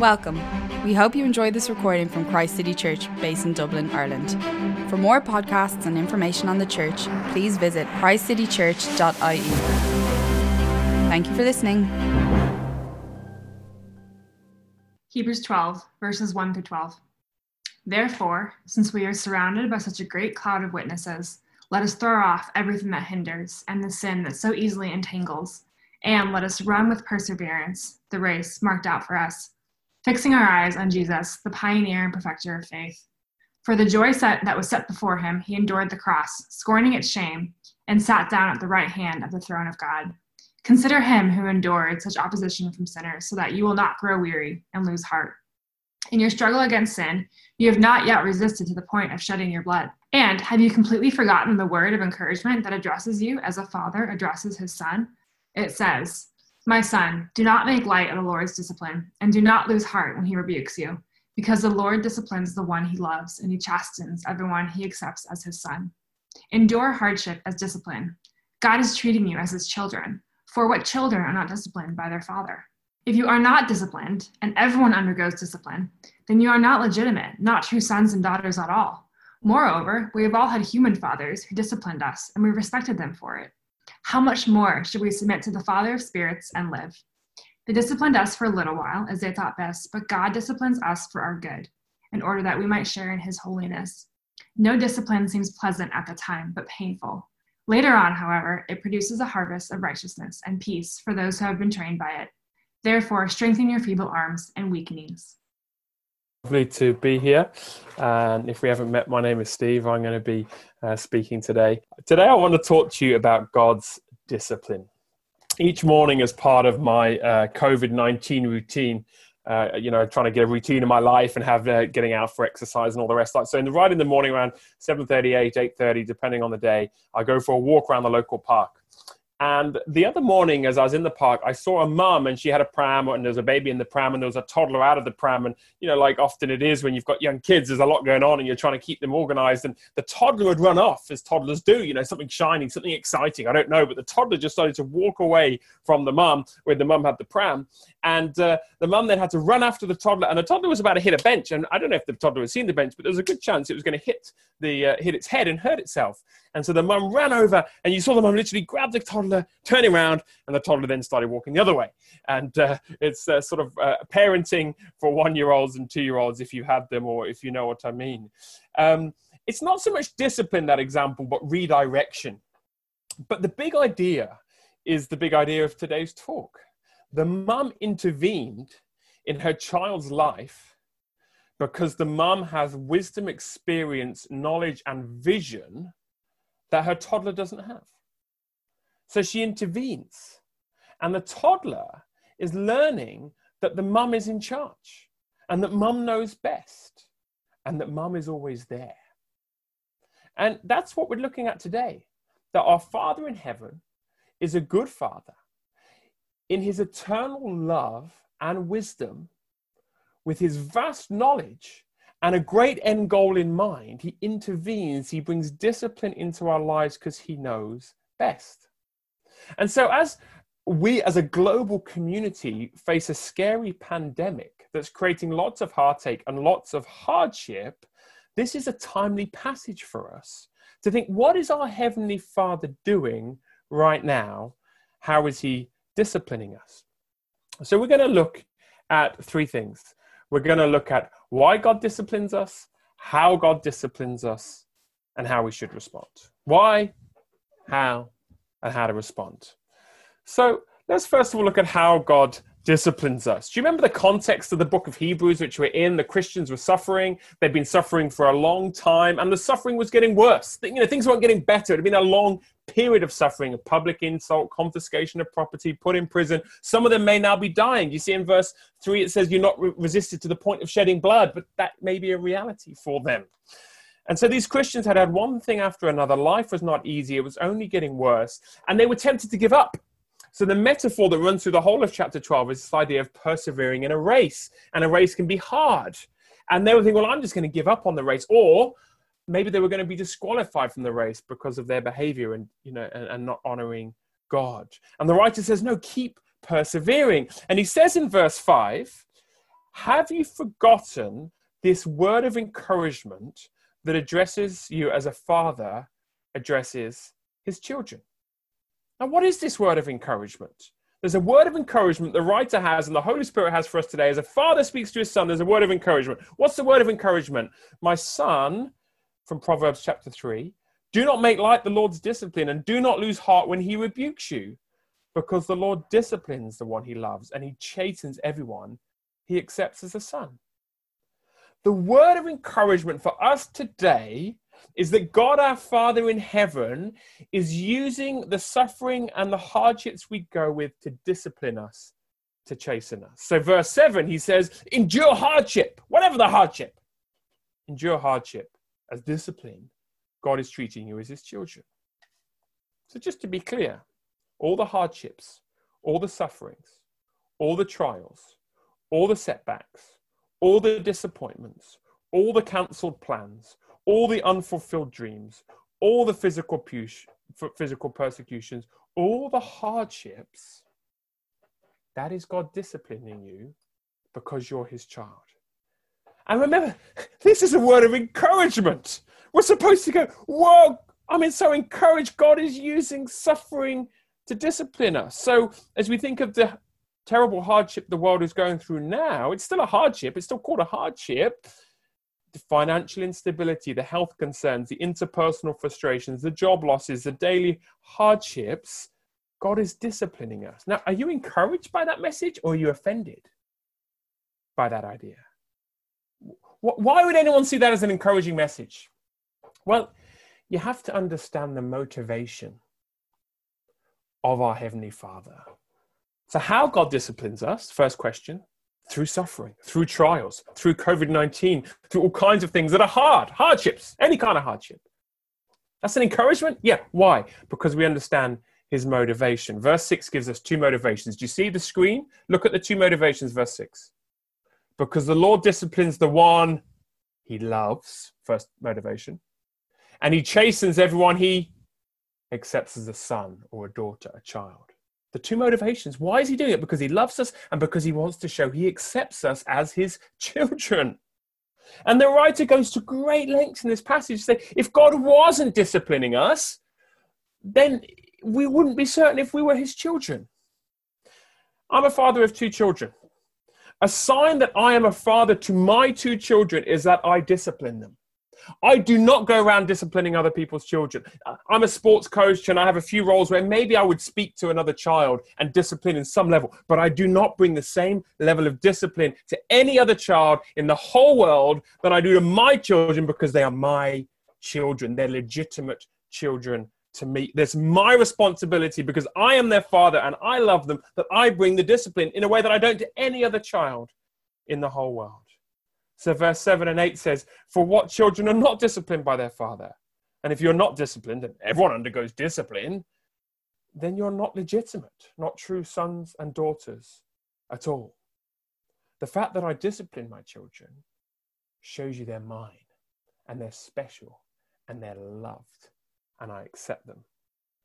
Welcome. We hope you enjoyed this recording from Christ City Church, based in Dublin, Ireland. For more podcasts and information on the church, please visit christcitychurch.ie. Thank you for listening. Hebrews 12, verses 1 through 12. Therefore, since we are surrounded by such a great cloud of witnesses, let us throw off everything that hinders and the sin that so easily entangles, and let us run with perseverance the race marked out for us fixing our eyes on Jesus, the pioneer and perfecter of faith. For the joy set that was set before him, he endured the cross, scorning its shame, and sat down at the right hand of the throne of God. Consider him who endured such opposition from sinners, so that you will not grow weary and lose heart. In your struggle against sin, you have not yet resisted to the point of shedding your blood. And have you completely forgotten the word of encouragement that addresses you as a father addresses his son? It says, my son, do not make light of the Lord's discipline, and do not lose heart when he rebukes you, because the Lord disciplines the one he loves, and he chastens everyone he accepts as his son. Endure hardship as discipline. God is treating you as his children, for what children are not disciplined by their father? If you are not disciplined, and everyone undergoes discipline, then you are not legitimate, not true sons and daughters at all. Moreover, we have all had human fathers who disciplined us, and we respected them for it. How much more should we submit to the Father of spirits and live? They disciplined us for a little while, as they thought best, but God disciplines us for our good, in order that we might share in his holiness. No discipline seems pleasant at the time, but painful. Later on, however, it produces a harvest of righteousness and peace for those who have been trained by it. Therefore, strengthen your feeble arms and weak knees. Lovely to be here. And if we haven't met, my name is Steve. I'm going to be uh, speaking today. Today, I want to talk to you about God's discipline. Each morning, as part of my uh, COVID 19 routine, uh, you know, trying to get a routine in my life and have uh, getting out for exercise and all the rest. So, in the right in the morning, around 7:38, 8:30, depending on the day, I go for a walk around the local park. And the other morning, as I was in the park, I saw a mum and she had a pram and there was a baby in the pram and there was a toddler out of the pram. And, you know, like often it is when you've got young kids, there's a lot going on and you're trying to keep them organized. And the toddler had run off as toddlers do, you know, something shiny, something exciting. I don't know. But the toddler just started to walk away from the mum where the mum had the pram. And uh, the mum then had to run after the toddler. And the toddler was about to hit a bench. And I don't know if the toddler had seen the bench, but there was a good chance it was going to hit, the, uh, hit its head and hurt itself. And so the mum ran over, and you saw the mum literally grab the toddler, turn around, and the toddler then started walking the other way. And uh, it's uh, sort of uh, parenting for one year olds and two year olds, if you have them or if you know what I mean. Um, it's not so much discipline, that example, but redirection. But the big idea is the big idea of today's talk. The mum intervened in her child's life because the mum has wisdom, experience, knowledge, and vision that her toddler doesn't have. So she intervenes. And the toddler is learning that the mum is in charge and that mum knows best and that mum is always there. And that's what we're looking at today that our Father in heaven is a good Father. In his eternal love and wisdom, with his vast knowledge, and a great end goal in mind, he intervenes, he brings discipline into our lives because he knows best. And so, as we as a global community face a scary pandemic that's creating lots of heartache and lots of hardship, this is a timely passage for us to think what is our Heavenly Father doing right now? How is He disciplining us? So, we're going to look at three things. We're going to look at why God disciplines us, how God disciplines us, and how we should respond. Why, how, and how to respond. So let's first of all look at how God disciplines us. Do you remember the context of the book of Hebrews, which we're in? The Christians were suffering. They'd been suffering for a long time, and the suffering was getting worse. You know, things weren't getting better. It had been a long period of suffering, public insult, confiscation of property, put in prison. Some of them may now be dying. You see in verse 3, it says, You're not re- resisted to the point of shedding blood, but that may be a reality for them. And so these Christians had had one thing after another. Life was not easy, it was only getting worse, and they were tempted to give up. So the metaphor that runs through the whole of chapter 12 is this idea of persevering in a race, and a race can be hard. And they were thinking, well, I'm just going to give up on the race, or maybe they were going to be disqualified from the race because of their behavior and you know and, and not honoring God. And the writer says, no, keep persevering. And he says in verse 5, Have you forgotten this word of encouragement that addresses you as a father addresses his children? Now, what is this word of encouragement? There's a word of encouragement the writer has and the Holy Spirit has for us today. As a father speaks to his son, there's a word of encouragement. What's the word of encouragement? My son, from Proverbs chapter 3, do not make light the Lord's discipline and do not lose heart when he rebukes you, because the Lord disciplines the one he loves and he chastens everyone he accepts as a son. The word of encouragement for us today is that God our Father in heaven is using the suffering and the hardships we go with to discipline us, to chasten us. So, verse 7, he says, Endure hardship, whatever the hardship. Endure hardship as discipline. God is treating you as his children. So, just to be clear, all the hardships, all the sufferings, all the trials, all the setbacks, all the disappointments, all the cancelled plans, all the unfulfilled dreams, all the physical, pu- physical persecutions, all the hardships, that is God disciplining you because you're his child. And remember, this is a word of encouragement. We're supposed to go, whoa, I mean, so encouraged. God is using suffering to discipline us. So as we think of the terrible hardship the world is going through now, it's still a hardship. It's still called a hardship the financial instability, the health concerns, the interpersonal frustrations, the job losses, the daily hardships, God is disciplining us. Now, are you encouraged by that message or are you offended by that idea? Why would anyone see that as an encouraging message? Well, you have to understand the motivation of our Heavenly Father. So, how God disciplines us, first question through suffering, through trials, through COVID 19, through all kinds of things that are hard, hardships, any kind of hardship. That's an encouragement? Yeah. Why? Because we understand his motivation. Verse 6 gives us two motivations. Do you see the screen? Look at the two motivations, verse 6. Because the Lord disciplines the one he loves, first motivation, and he chastens everyone he accepts as a son or a daughter, a child. The two motivations. Why is he doing it? Because he loves us and because he wants to show he accepts us as his children. And the writer goes to great lengths in this passage to say if God wasn't disciplining us, then we wouldn't be certain if we were his children. I'm a father of two children. A sign that I am a father to my two children is that I discipline them. I do not go around disciplining other people's children. I'm a sports coach and I have a few roles where maybe I would speak to another child and discipline in some level, but I do not bring the same level of discipline to any other child in the whole world than I do to my children because they are my children. They're legitimate children to me. There's my responsibility because I am their father and I love them that I bring the discipline in a way that I don't to any other child in the whole world. So, verse 7 and 8 says, For what children are not disciplined by their father? And if you're not disciplined, and everyone undergoes discipline, then you're not legitimate, not true sons and daughters at all. The fact that I discipline my children shows you they're mine and they're special and they're loved and I accept them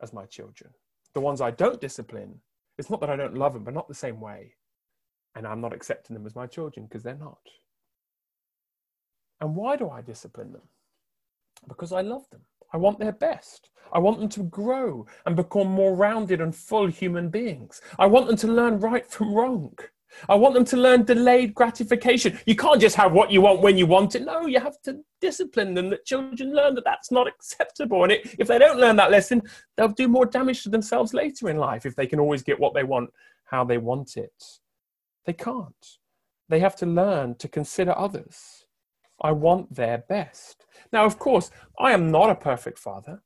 as my children. The ones I don't discipline, it's not that I don't love them, but not the same way. And I'm not accepting them as my children because they're not. And why do I discipline them? Because I love them. I want their best. I want them to grow and become more rounded and full human beings. I want them to learn right from wrong. I want them to learn delayed gratification. You can't just have what you want when you want it. No, you have to discipline them that children learn that that's not acceptable. And it, if they don't learn that lesson, they'll do more damage to themselves later in life if they can always get what they want how they want it. They can't. They have to learn to consider others. I want their best. Now, of course, I am not a perfect father,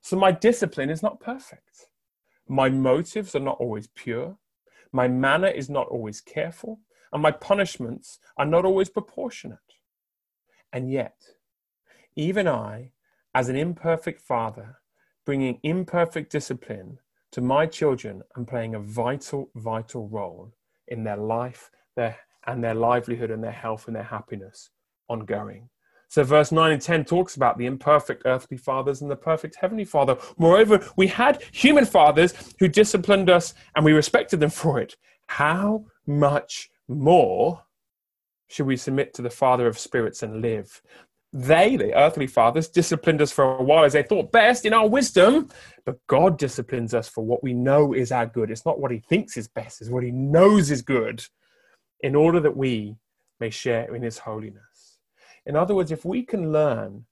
so my discipline is not perfect. My motives are not always pure. My manner is not always careful, and my punishments are not always proportionate. And yet, even I, as an imperfect father, bringing imperfect discipline to my children and playing a vital, vital role in their life their, and their livelihood and their health and their happiness ongoing. So, verse 9 and 10 talks about the imperfect earthly fathers and the perfect heavenly father. Moreover, we had human fathers who disciplined us and we respected them for it. How much more should we submit to the Father of spirits and live? They, the earthly fathers, disciplined us for a while as they thought best in our wisdom, but God disciplines us for what we know is our good. It's not what He thinks is best, it's what He knows is good, in order that we may share in His holiness. In other words, if we can learn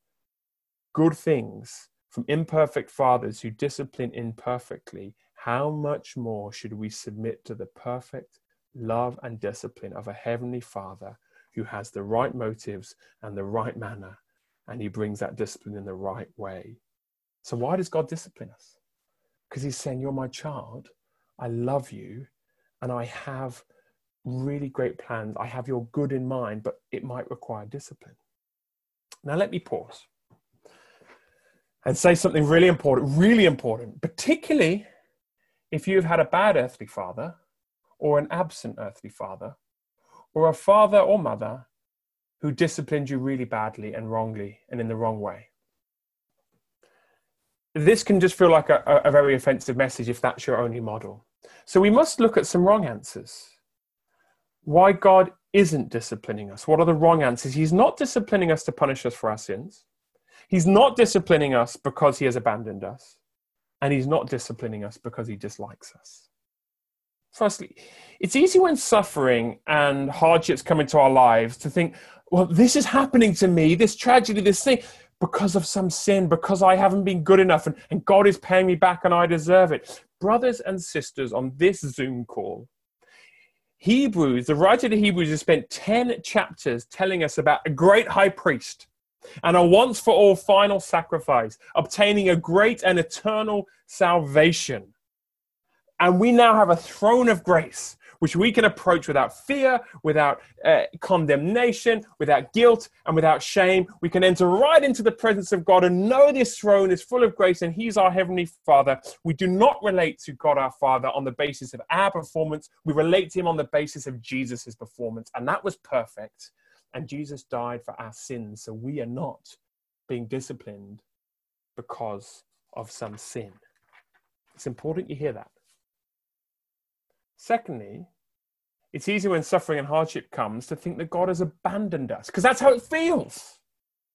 good things from imperfect fathers who discipline imperfectly, how much more should we submit to the perfect love and discipline of a heavenly Father who has the right motives and the right manner, and he brings that discipline in the right way. So, why does God discipline us? Because he's saying, You're my child, I love you, and I have really great plans. I have your good in mind, but it might require discipline. Now, let me pause and say something really important, really important, particularly if you've had a bad earthly father or an absent earthly father or a father or mother who disciplined you really badly and wrongly and in the wrong way. This can just feel like a, a, very offensive message if that's your only model. So we must look at some wrong answers. Why God isn't disciplining us. What are the wrong answers? He's not disciplining us to punish us for our sins. He's not disciplining us because he has abandoned us. And he's not disciplining us because he dislikes us. Firstly, it's easy when suffering and hardships come into our lives to think, well, this is happening to me, this tragedy, this thing, because of some sin, because I haven't been good enough, and, and God is paying me back and I deserve it. Brothers and sisters on this Zoom call, Hebrews, the writer of Hebrews has spent 10 chapters telling us about a great high priest and a once for all final sacrifice, obtaining a great and eternal salvation. And we now have a throne of grace, which we can approach without fear, without uh, condemnation, without guilt, and without shame. We can enter right into the presence of God and know this throne is full of grace and He's our Heavenly Father. We do not relate to God our Father on the basis of our performance, we relate to Him on the basis of Jesus' performance. And that was perfect. And Jesus died for our sins, so we are not being disciplined because of some sin. It's important you hear that. Secondly, it's easy when suffering and hardship comes to think that God has abandoned us because that's how it feels.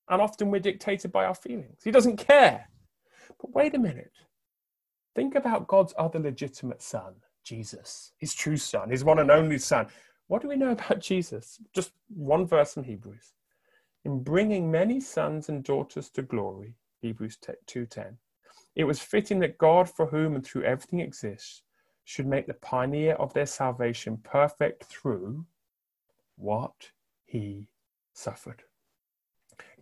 And often we're dictated by our feelings. He doesn't care. But wait a minute. Think about God's other legitimate son, Jesus, his true son, his one and only son. What do we know about Jesus? Just one verse in Hebrews. In bringing many sons and daughters to glory, Hebrews 2:10. It was fitting that God, for whom and through everything exists, should make the pioneer of their salvation perfect through what he suffered.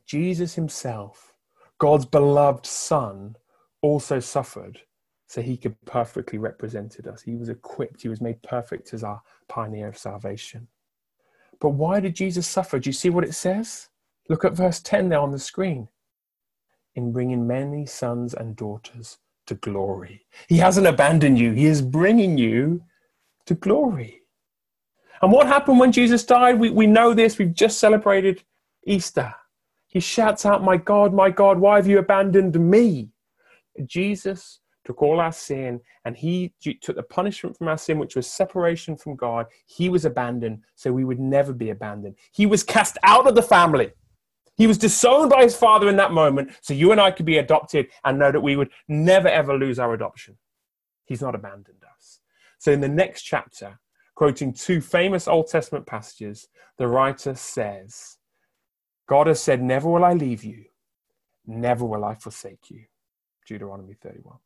Jesus himself, God's beloved Son, also suffered so he could perfectly represented us. He was equipped, he was made perfect as our pioneer of salvation. But why did Jesus suffer? Do you see what it says? Look at verse 10 there on the screen. In bringing many sons and daughters to glory. He hasn't abandoned you, He is bringing you to glory. And what happened when Jesus died? We, we know this, we've just celebrated Easter. He shouts out, My God, my God, why have you abandoned me? Jesus took all our sin and he took the punishment from our sin, which was separation from God. He was abandoned so we would never be abandoned. He was cast out of the family. He was disowned by his father in that moment, so you and I could be adopted and know that we would never ever lose our adoption. He's not abandoned us. So, in the next chapter, quoting two famous Old Testament passages, the writer says, God has said, Never will I leave you, never will I forsake you. Deuteronomy 31.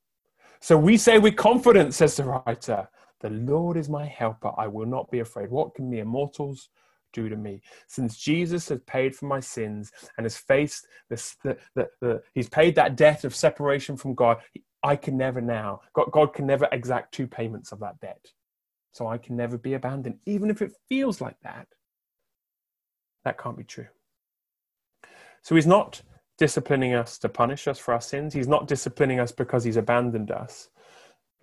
So we say with confidence, says the writer, The Lord is my helper. I will not be afraid. What can mere mortals do to me. Since Jesus has paid for my sins and has faced this, the, the, the, he's paid that debt of separation from God, I can never now, God, God can never exact two payments of that debt. So I can never be abandoned, even if it feels like that. That can't be true. So he's not disciplining us to punish us for our sins. He's not disciplining us because he's abandoned us.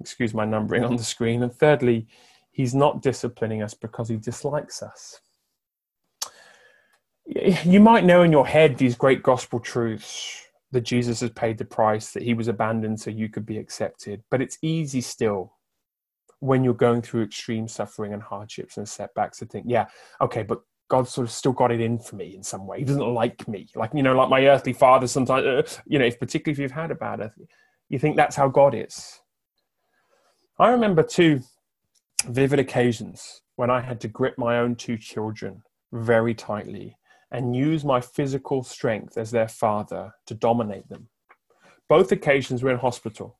Excuse my numbering on the screen. And thirdly, he's not disciplining us because he dislikes us you might know in your head these great gospel truths that Jesus has paid the price, that he was abandoned so you could be accepted. But it's easy still when you're going through extreme suffering and hardships and setbacks to think, yeah, okay, but God sort of still got it in for me in some way. He doesn't like me, like you know, like my earthly father. Sometimes, uh, you know, if, particularly if you've had a bad you think that's how God is. I remember two vivid occasions when I had to grip my own two children very tightly and use my physical strength as their father to dominate them. Both occasions were in hospital.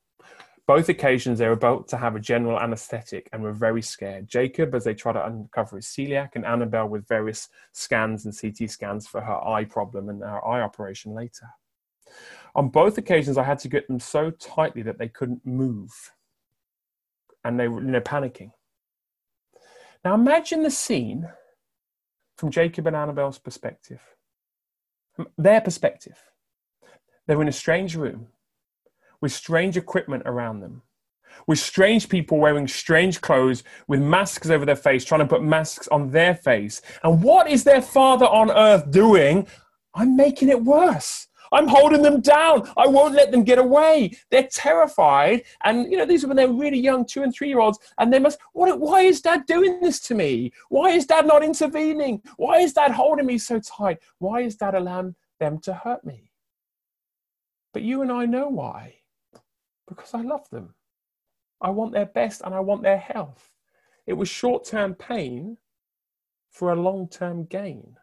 Both occasions, they were about to have a general anesthetic and were very scared. Jacob, as they tried to uncover his celiac, and Annabelle with various scans and CT scans for her eye problem and her eye operation later. On both occasions, I had to get them so tightly that they couldn't move and they were you know, panicking. Now imagine the scene from Jacob and Annabelle's perspective. From Their perspective. They're in a strange room with strange equipment around them, with strange people wearing strange clothes, with masks over their face, trying to put masks on their face. And what is their father on earth doing? I'm making it worse. I'm holding them down. I won't let them get away. They're terrified. And, you know, these are when they're really young, two and three year olds. And they must, what, why is dad doing this to me? Why is dad not intervening? Why is dad holding me so tight? Why is dad allowing them to hurt me? But you and I know why because I love them. I want their best and I want their health. It was short term pain for a long term gain.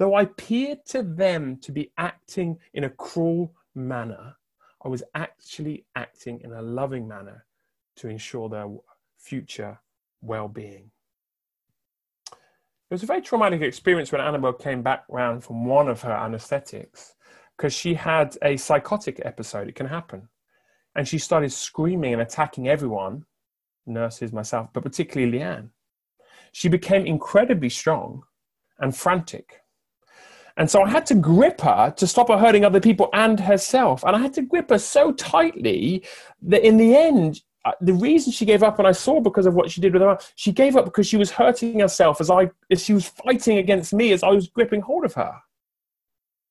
Though I appeared to them to be acting in a cruel manner, I was actually acting in a loving manner to ensure their future well being. It was a very traumatic experience when Annabelle came back round from one of her anesthetics because she had a psychotic episode. It can happen and she started screaming and attacking everyone, nurses, myself, but particularly Leanne. She became incredibly strong and frantic. And so I had to grip her to stop her hurting other people and herself. And I had to grip her so tightly that in the end, uh, the reason she gave up, and I saw because of what she did with her, she gave up because she was hurting herself as I, as she was fighting against me as I was gripping hold of her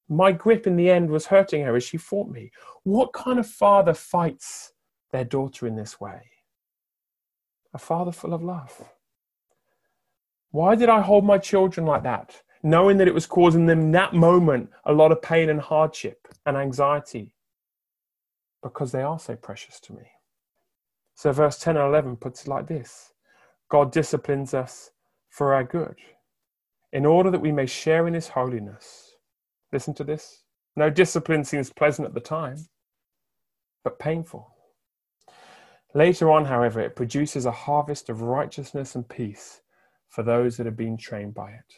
my grip in the end was hurting her as she fought me. What kind of father fights their daughter in this way? A father full of love. Why did I hold my children like that, knowing that it was causing them that moment a lot of pain and hardship and anxiety? Because they are so precious to me. So, verse 10 and 11 puts it like this God disciplines us for our good, in order that we may share in his holiness. Listen to this. No discipline seems pleasant at the time, but painful. Later on, however, it produces a harvest of righteousness and peace for those that have been trained by it.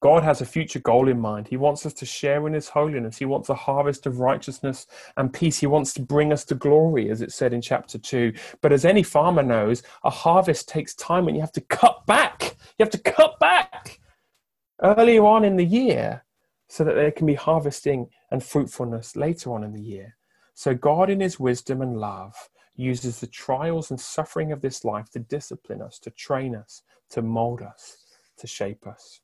God has a future goal in mind. He wants us to share in His holiness. He wants a harvest of righteousness and peace. He wants to bring us to glory, as it said in chapter 2. But as any farmer knows, a harvest takes time and you have to cut back. You have to cut back. Earlier on in the year, so that there can be harvesting and fruitfulness later on in the year. So, God, in His wisdom and love, uses the trials and suffering of this life to discipline us, to train us, to mold us, to shape us.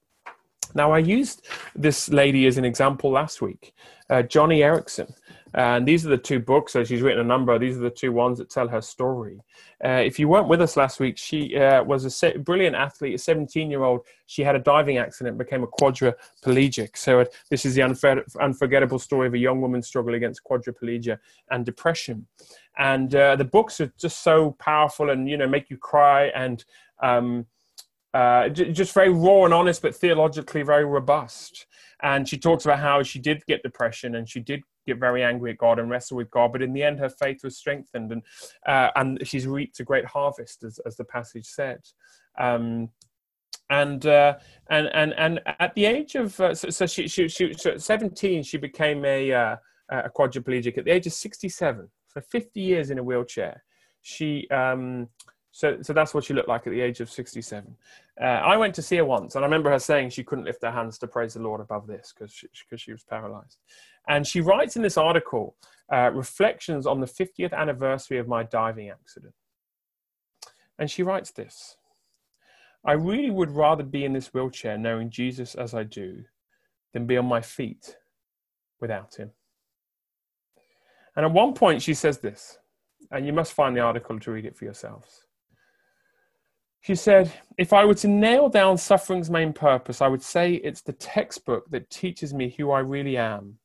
Now, I used this lady as an example last week, uh, Joni Eareckson. And these are the two books. So she's written a number. These are the two ones that tell her story. Uh, if you weren't with us last week, she uh, was a se- brilliant athlete, a 17 year old. She had a diving accident, became a quadriplegic. So uh, this is the unfor- unforgettable story of a young woman's struggle against quadriplegia and depression. And uh, the books are just so powerful and, you know, make you cry and, um, uh, just very raw and honest, but theologically very robust. And she talks about how she did get depression and she did get very angry at God and wrestle with God, but in the end, her faith was strengthened and uh, and she's reaped a great harvest, as, as the passage said. Um, and uh, and and and at the age of uh, so, so, she, she, she so 17 she became a uh, a quadriplegic at the age of 67 for 50 years in a wheelchair she um, so, so that's what she looked like at the age of 67. Uh, I went to see her once, and I remember her saying she couldn't lift her hands to praise the Lord above this because she, cause she was paralyzed. And she writes in this article uh, reflections on the 50th anniversary of my diving accident. And she writes this I really would rather be in this wheelchair knowing Jesus as I do than be on my feet without him. And at one point, she says this, and you must find the article to read it for yourselves. She said, If I were to nail down suffering's main purpose, I would say it's the textbook that teaches me who I really am,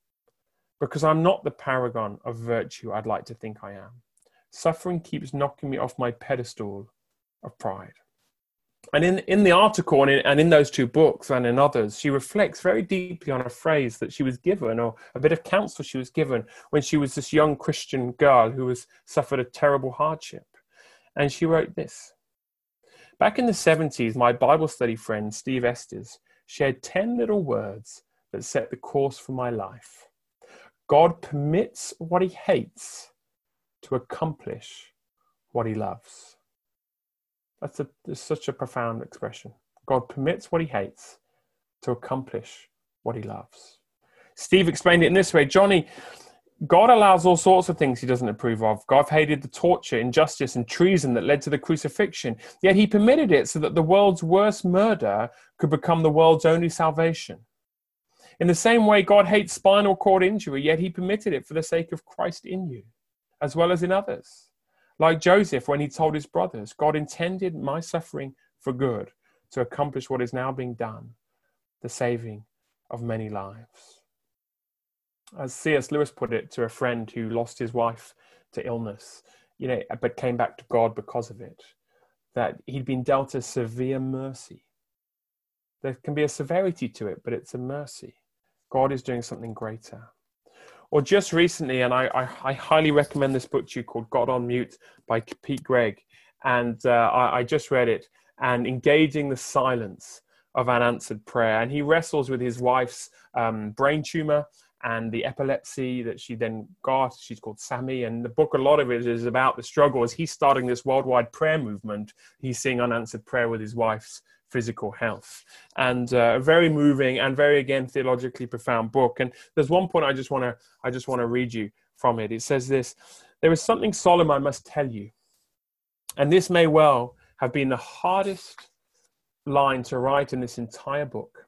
because I'm not the paragon of virtue I'd like to think I am. Suffering keeps knocking me off my pedestal of pride. And in, in the article and in, and in those two books and in others, she reflects very deeply on a phrase that she was given or a bit of counsel she was given when she was this young Christian girl who was suffered a terrible hardship. And she wrote this Back in the 70s, my Bible study friend Steve Estes shared 10 little words that set the course for my life. God permits what he hates to accomplish what he loves. That's, a, that's such a profound expression. God permits what he hates to accomplish what he loves. Steve explained it in this way Joni, God allows all sorts of things he doesn't approve of. God hated the torture, injustice, and treason that led to the crucifixion. Yet he permitted it so that the world's worst murder could become the world's only salvation. In the same way, God hates spinal cord injury, yet he permitted it for the sake of Christ in you, as well as in others. Like Joseph, when he told his brothers, God intended my suffering for good to accomplish what is now being done, the saving of many lives. As C.S. Lewis put it to a friend who lost his wife to illness, you know, but came back to God because of it, that he'd been dealt a severe mercy. There can be a severity to it, but it's a mercy. God is doing something greater or just recently, and I, I, I, highly recommend this book to you called God on Mute by Pete Greig. And uh, I, I just read it and engaging the silence of unanswered prayer. And he wrestles with his wife's um, brain tumor and the epilepsy that she then got. She's called Samie. And the book, a lot of it is about the struggle as he's starting this worldwide prayer movement. He's seeing unanswered prayer with his wife's physical health. And uh, a very moving and very again theologically profound book. And there's one point I just want to I just want to read you from it. It says this: There is something solemn I must tell you, and this may well have been the hardest line to write in this entire book.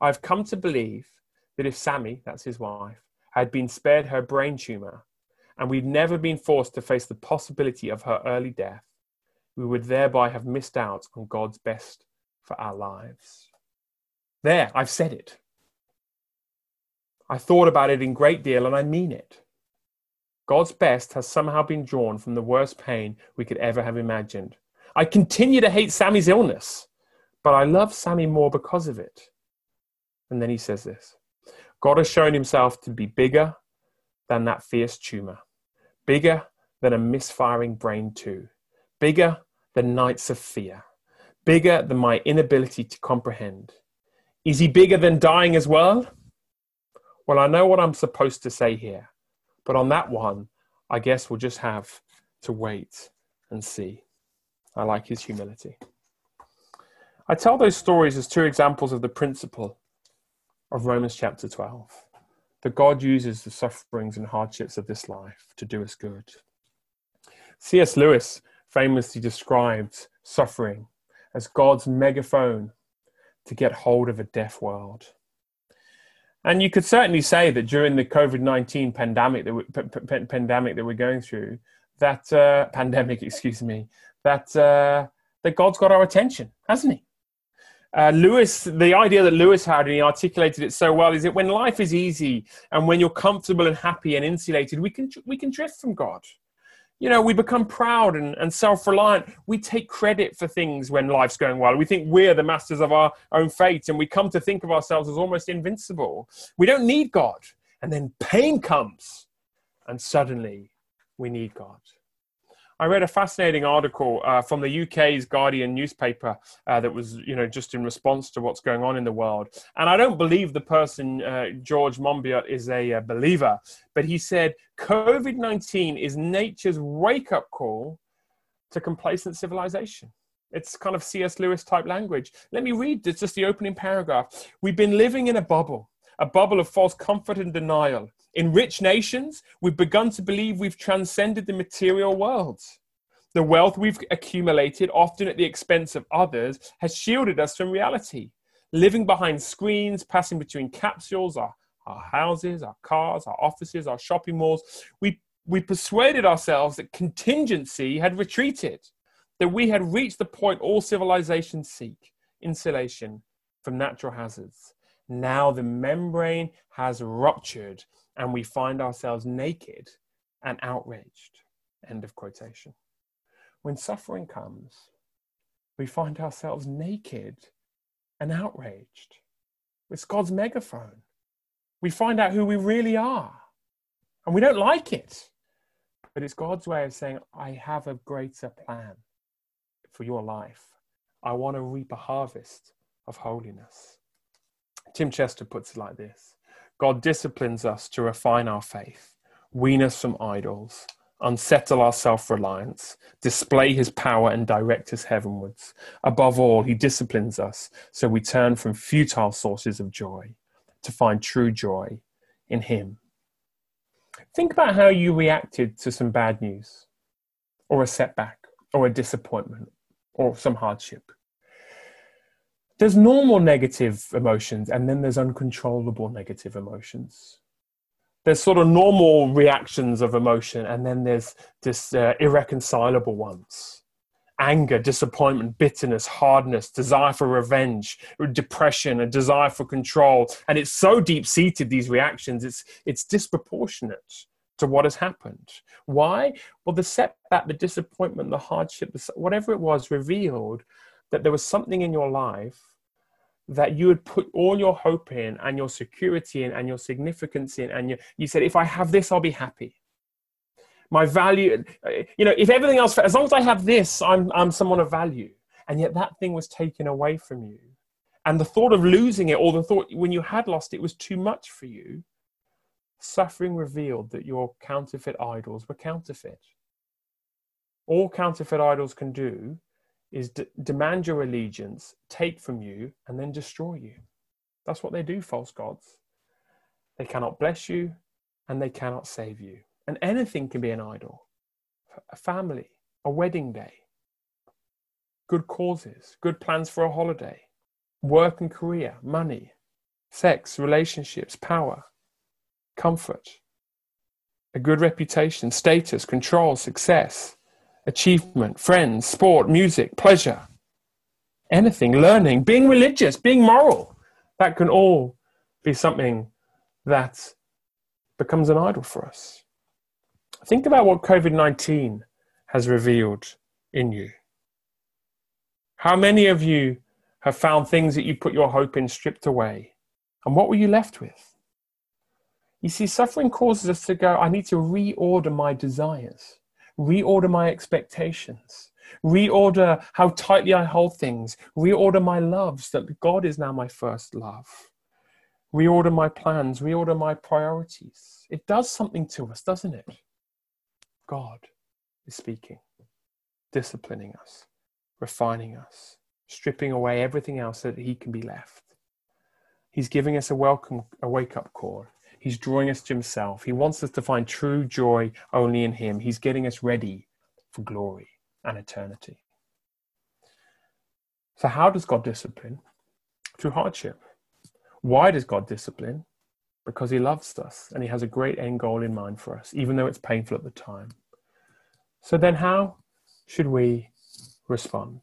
I've come to believe that if Samie, that's his wife, had been spared her brain tumor, and we'd never been forced to face the possibility of her early death, we would thereby have missed out on God's best for our lives. There, I've said it. I thought about it in great deal and I mean it. God's best has somehow been drawn from the worst pain we could ever have imagined. I continue to hate Samie's illness, but I love Samie more because of it. And then he says this God has shown himself to be bigger than that fierce tumor, bigger than a misfiring brain, too bigger than nights of fear, bigger than my inability to comprehend. Is he bigger than dying as well? Well, I know what I'm supposed to say here, but on that one, I guess we'll just have to wait and see. I like his humility. I tell those stories as two examples of the principle of Romans chapter 12 that God uses the sufferings and hardships of this life to do us good. C.S. Lewis famously described suffering as God's megaphone to get hold of a deaf world. And you could certainly say that during the COVID 19 pandemic, pandemic that we're going through, that uh, pandemic, excuse me, that, uh, that God's got our attention, hasn't he? Uh, Lewis, the idea that Lewis had, and he articulated it so well, is that when life is easy and when you're comfortable and happy and insulated, we can, we can drift from God you know, we become proud and, and self reliant. We take credit for things when life's going well. We think we're the masters of our own fate, and we come to think of ourselves as almost invincible. We don't need God. And then pain comes, and suddenly we need God. I read a fascinating article uh, from the UK's Guardian newspaper uh, that was, you know, just in response to what's going on in the world. And I don't believe the person, uh, George Monbiot, is a, a believer, but he said COVID 19 is nature's wake up call to complacent civilization. It's kind of C.S. Lewis type language. Let me read it's just the opening paragraph. We've been living in a bubble, a bubble of false comfort and denial. In rich nations, we've begun to believe we've transcended the material world. The wealth we've accumulated, often at the expense of others, has shielded us from reality. Living behind screens, passing between capsules, our, our houses, our cars, our offices, our shopping malls, we, we persuaded ourselves that contingency had retreated, that we had reached the point all civilizations seek insulation from natural hazards. Now the membrane has ruptured and we find ourselves naked and outraged. End of quotation. When suffering comes, we find ourselves naked and outraged. It's God's megaphone. We find out who we really are, and we don't like it. But it's God's way of saying, I have a greater plan for your life. I want to reap a harvest of holiness. Tim Chester puts it like this God disciplines us to refine our faith, wean us from idols, unsettle our self reliance, display his power, and direct us heavenwards. Above all, he disciplines us so we turn from futile sources of joy to find true joy in him. Think about how you reacted to some bad news, or a setback, or a disappointment, or some hardship. There's normal negative emotions, and then there's uncontrollable negative emotions. There's sort of normal reactions of emotion and then there's this uh, irreconcilable ones. Anger disappointment bitterness hardness desire for revenge depression a desire for control. And it's so deep seated these reactions it's it's disproportionate to what has happened. Why? Well the setback the disappointment the hardship whatever it was revealed that there was something in your life that you would put all your hope in and your security in and your significance in and you, you said if i have this i'll be happy. My value uh, you know if everything else as long as i have this i'm, I'm someone of value. And yet that thing was taken away from you. And the thought of losing it or the thought when you had lost it was too much for you. Suffering revealed that your counterfeit idols were counterfeit. All counterfeit idols can do is d- demand your allegiance, take from you, and then destroy you. That's what they do, false gods. They cannot bless you and they cannot save you. And anything can be an idol a family, a wedding day, good causes, good plans for a holiday, work and career, money, sex, relationships, power, comfort, a good reputation, status, control, success achievement, friends, sport, music, pleasure, anything, learning, being religious, being moral. That can all be something that becomes an idol for us. Think about what COVID 19 has revealed in you. How many of you have found things that you put your hope in stripped away? And what were you left with? You see, suffering causes us to go, I need to reorder my desires reorder my expectations, reorder how tightly I hold things, reorder my loves that God is now my first love, reorder my plans, reorder my priorities. It does something to us, doesn't it? God is speaking, disciplining us, refining us, stripping away everything else so that He can be left. He's giving us a welcome, a wake up call. He's drawing us to himself. He wants us to find true joy only in him. He's getting us ready for glory and eternity. So, how does God discipline? Through hardship. Why does God discipline? Because he loves us and he has a great end goal in mind for us, even though it's painful at the time. So, then how should we respond?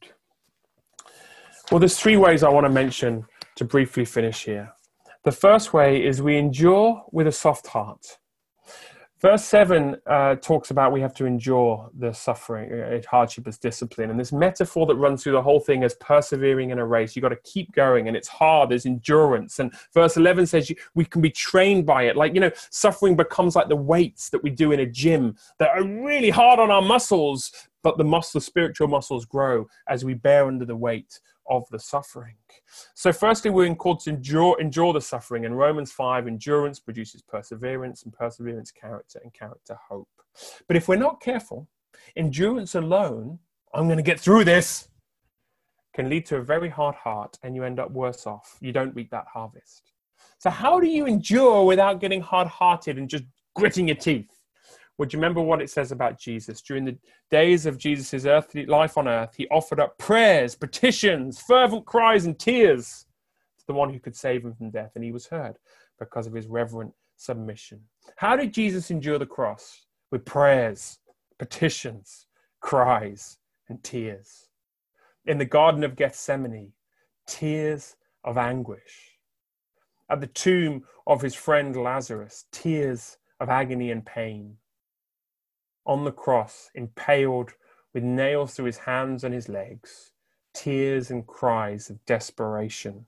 Well, there's three ways I want to mention to briefly finish here. The first way is we endure with a soft heart. Verse 7 uh, talks about we have to endure the suffering, uh, hardship as discipline. And this metaphor that runs through the whole thing is persevering in a race. You've got to keep going, and it's hard. There's endurance. And verse 11 says you, we can be trained by it. Like, you know, suffering becomes like the weights that we do in a gym that are really hard on our muscles, but the muscle, spiritual muscles grow as we bear under the weight of the suffering. So, firstly, we're called to endure, endure the suffering. In Romans 5, endurance produces perseverance, and perseverance, character, and character, hope. But if we're not careful, endurance alone, I'm going to get through this, can lead to a very hard heart, and you end up worse off. You don't reap that harvest. So, how do you endure without getting hard hearted and just gritting your teeth? Would you remember what it says about Jesus? During the days of Jesus' earthly life on earth, he offered up prayers, petitions, fervent cries, and tears to the one who could save him from death, and he was heard because of his reverent submission. How did Jesus endure the cross? With prayers, petitions, cries, and tears. In the Garden of Gethsemane, tears of anguish. At the tomb of his friend Lazarus, tears of agony and pain. On the cross, impaled with nails through his hands and his legs, tears and cries of desperation.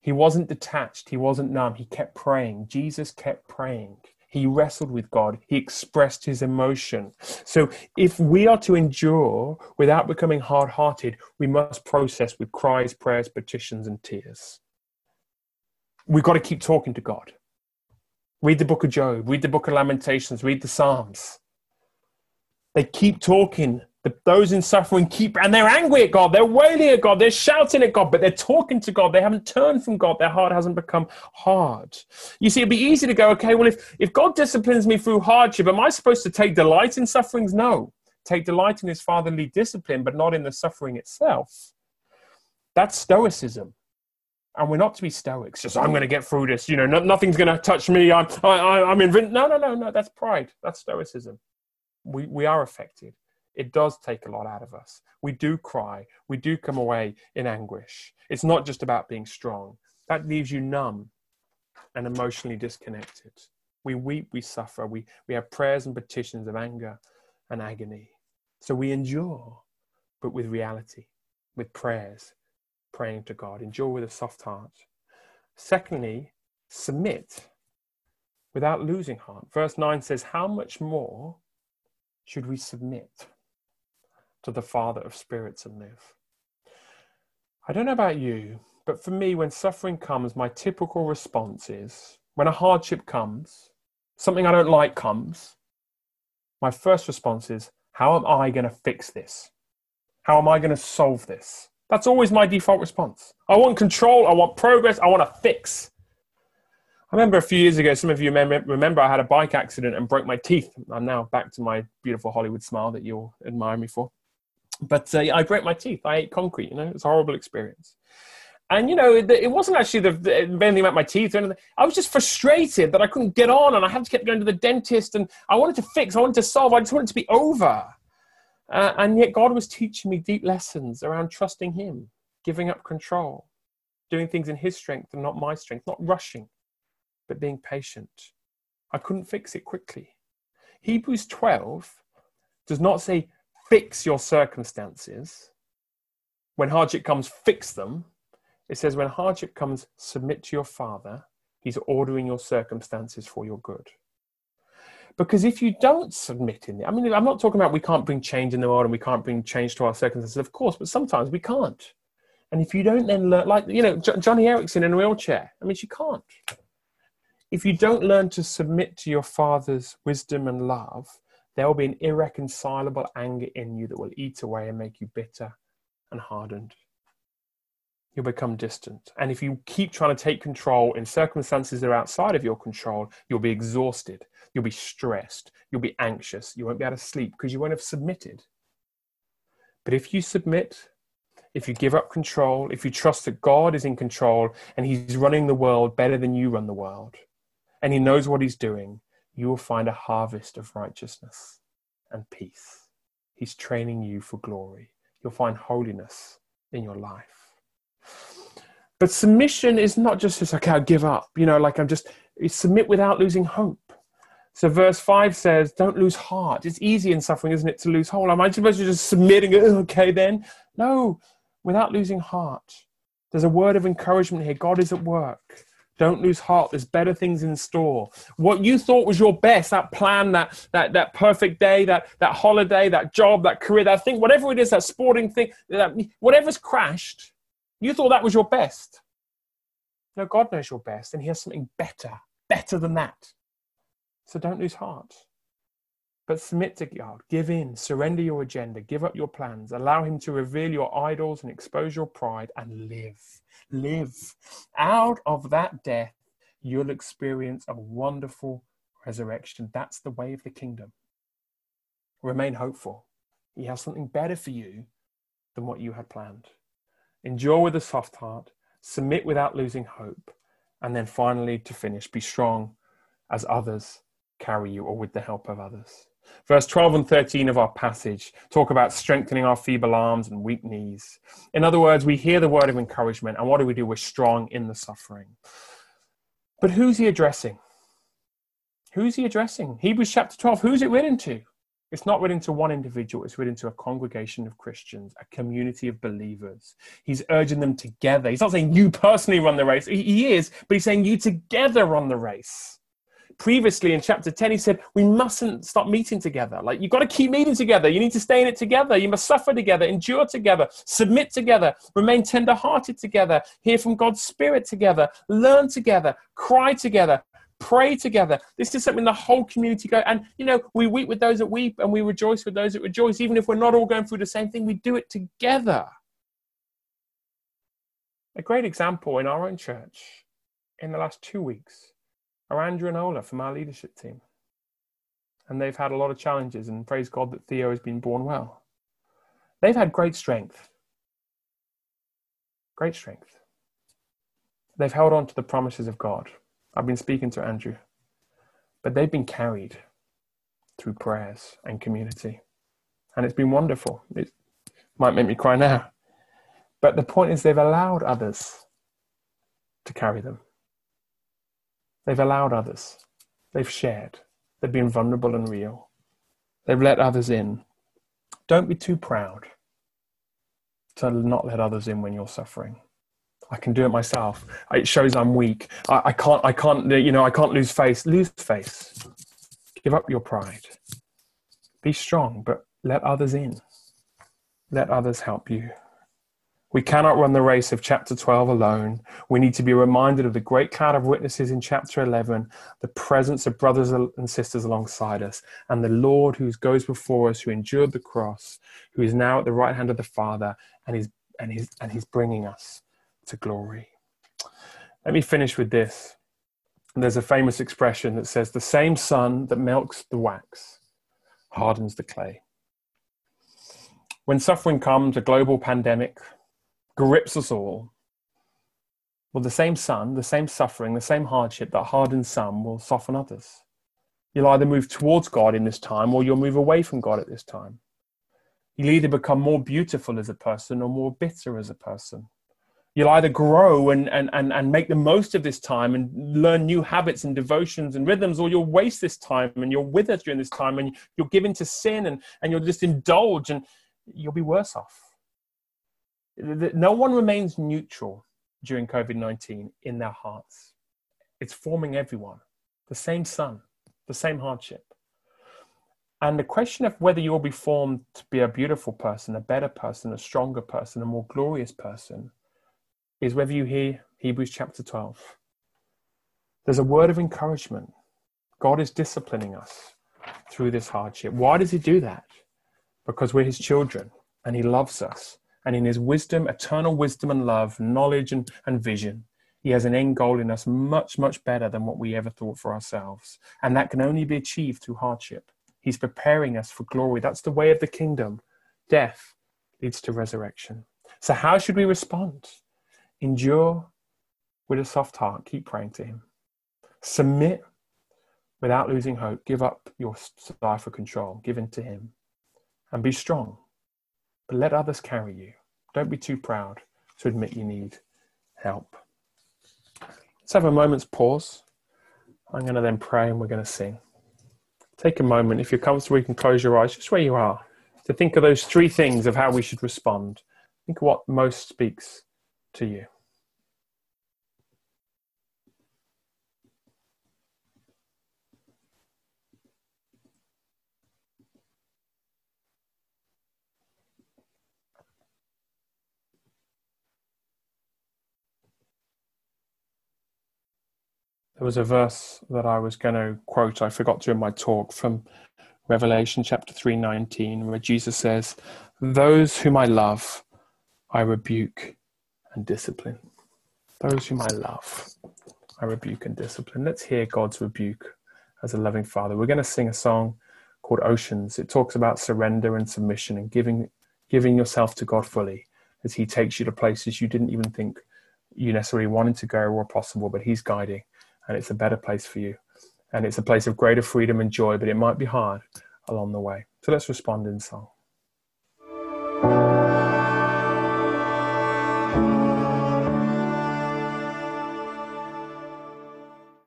He wasn't detached, he wasn't numb, he kept praying. Jesus kept praying. He wrestled with God. He expressed his emotion. So, if we are to endure without becoming hard hearted, we must process with cries, prayers, petitions, and tears. We've got to keep talking to God. Read the book of Job, read the book of Lamentations, read the Psalms. They keep talking the, those in suffering keep, and they're angry at God, they're wailing at God, they're shouting at God, but they're talking to God. They haven't turned from God. Their heart hasn't become hard. You see, it'd be easy to go, okay, well, if, if God disciplines me through hardship, am I supposed to take delight in sufferings? No. Take delight in his fatherly discipline, but not in the suffering itself. That's stoicism. And we're not to be stoics. Just I'm going to get through this. You know, no, nothing's going to touch me. I'm, I, I, I'm invin- No, no, no, no. That's pride. That's stoicism. We we are affected it does take a lot out of us. We do cry. We do come away in anguish. It's not just about being strong. That leaves you numb and emotionally disconnected. We weep, we suffer, we, we have prayers and petitions of anger and agony. So we endure, but with reality, with prayers, praying to God. Endure with a soft heart. Secondly, submit without losing heart. Verse 9 says, How much more should we submit? to the Father of spirits and live. I don't know about you, but for me, when suffering comes, my typical response is when a hardship comes, something I don't like comes, my first response is, How am I going to fix this? How am I going to solve this? That's always my default response. I want control, I want progress, I want to fix. I remember a few years ago, some of you remember I had a bike accident and broke my teeth. I'm now back to my beautiful Hollywood smile that you'll admire me for. But uh, I broke my teeth. I ate concrete. You know, it was a horrible experience. And you know, it, wasn't actually the, the, anything about my teeth or anything. I was just frustrated that I couldn't get on, and I had to keep going to the dentist. And I wanted to fix. I wanted to solve. I just wanted to be over. Uh, and yet, God was teaching me deep lessons around trusting Him, giving up control, doing things in His strength and not my strength, not rushing, but being patient. I couldn't fix it quickly. Hebrews 12 does not say fix your circumstances. When hardship comes, fix them. It says, when hardship comes, submit to your Father. He's ordering your circumstances for your good. Because if you don't submit in it, I mean, I'm not talking about we can't bring change in the world and we can't bring change to our circumstances, of course, but sometimes we can't. And if you don't then learn, like, you know, J- Joni Eareckson in a wheelchair, I mean, she can't. If you don't learn to submit to your Father's wisdom and love, there will be an irreconcilable anger in you that will eat away and make you bitter and hardened. You'll become distant. And if you keep trying to take control in circumstances that are outside of your control, you'll be exhausted. You'll be stressed. You'll be anxious. You won't be able to sleep because you won't have submitted. But if you submit, if you give up control, if you trust that God is in control and He's running the world better than you run the world, and He knows what He's doing, you will find a harvest of righteousness and peace. He's training you for glory. You'll find holiness in your life. But submission is not just this, okay, I'll give up. You know, like I'm just, submit without losing hope. So verse 5 says, don't lose heart. It's easy in suffering, isn't it, to lose hope? Am I supposed to just submit and go, oh, okay then? No, without losing heart. There's a word of encouragement here. God is at work. Don't lose heart. There's better things in store. What you thought was your best, that plan, that that that perfect day, that that holiday, that job, that career, that thing, whatever it is, that sporting thing, that whatever's crashed, you thought that was your best. No, God knows your best, and He has something better, better than that. So don't lose heart. But submit to God, give in, surrender your agenda, give up your plans, allow Him to reveal your idols and expose your pride, and live live. Out of that death, you'll experience a wonderful resurrection. That's the way of the kingdom. Remain hopeful. He has something better for you than what you had planned. Endure with a soft heart, submit without losing hope, and then finally, to finish, be strong as others carry you or with the help of others. Verse 12 and 13 of our passage talk about strengthening our feeble arms and weak knees. In other words, we hear the word of encouragement, and what do we do? We're strong in the suffering. But who's he addressing? Who's he addressing? Hebrews chapter 12, who's it written to? It's not written to one individual, it's written to a congregation of Christians, a community of believers. He's urging them together. He's not saying you personally run the race, he is, but he's saying you together run the race previously in chapter 10 he said we mustn't stop meeting together. Like you've got to keep meeting together. You need to stay in it together. You must suffer together endure together submit together remain tender hearted together hear from god's spirit together learn together cry together pray together. This is something the whole community go and you know we weep with those that weep and we rejoice with those that rejoice even if we're not all going through the same thing we do it together. A great example in our own church in the last two weeks are Andrew and Ola from our leadership team. And they've had a lot of challenges, and praise God that Theo has been born well. They've had great strength. Great strength. They've held on to the promises of God. I've been speaking to Andrew, but they've been carried through prayers and community. And it's been wonderful. It might make me cry now. But the point is, they've allowed others to carry them. They've allowed others. They've shared. They've been vulnerable and real. They've let others in. Don't be too proud to not let others in when you're suffering. I can do it myself. It shows I'm weak. I, I can't. I can't. You know. I can't lose face. Lose face. Give up your pride. Be strong, but let others in. Let others help you. We cannot run the race of chapter 12 alone. We need to be reminded of the great cloud of witnesses in chapter 11, the presence of brothers and sisters alongside us, and the Lord who goes before us, who endured the cross, who is now at the right hand of the Father, and he's, and he's, and he's bringing us to glory. Let me finish with this. There's a famous expression that says, The same sun that melts the wax hardens the clay. When suffering comes, a global pandemic, grips us all. Well, the same sun, the same suffering, the same hardship that hardens some will soften others. You'll either move towards God in this time or you'll move away from God at this time. You'll either become more beautiful as a person or more bitter as a person. You'll either grow and, and, and, and make the most of this time and learn new habits and devotions and rhythms, or you'll waste this time and you'll wither during this time and you'll give in to sin and, and you'll just indulge and you'll be worse off no one remains neutral during COVID 19 in their hearts. It's forming everyone, the same sun, the same hardship. And the question of whether you'll be formed to be a beautiful person, a better person, a stronger person, a more glorious person, is whether you hear Hebrews chapter 12. There's a word of encouragement. God is disciplining us through this hardship. Why does He do that? Because we're His children and He loves us and in his wisdom, eternal wisdom and love, knowledge and, and vision, he has an end goal in us much, much better than what we ever thought for ourselves. And that can only be achieved through hardship. He's preparing us for glory. That's the way of the kingdom. Death leads to resurrection. So, how should we respond? Endure with a soft heart. Keep praying to him. Submit without losing hope. Give up your desire for control. Give in to him. And be strong but let others carry you. Don't be too proud to admit you need help. Let's have a moment's pause. I'm going to then pray and we're going to sing. Take a moment, if you're comfortable, you can close your eyes just where you are to think of those three things of how we should respond. Think of what most speaks to you. There was a verse that I was going to quote, I forgot to in my talk from Revelation chapter 3:19 where Jesus says, "Those whom I love, I rebuke and discipline. Those whom I love, I rebuke and discipline." Let's hear God's rebuke as a loving father. We're going to sing a song called Oceans. It talks about surrender and submission and giving giving yourself to God fully as he takes you to places you didn't even think you necessarily wanted to go or possible, but he's guiding and it's a better place for you. And it's a place of greater freedom and joy, but it might be hard. along the way. So let's respond in song.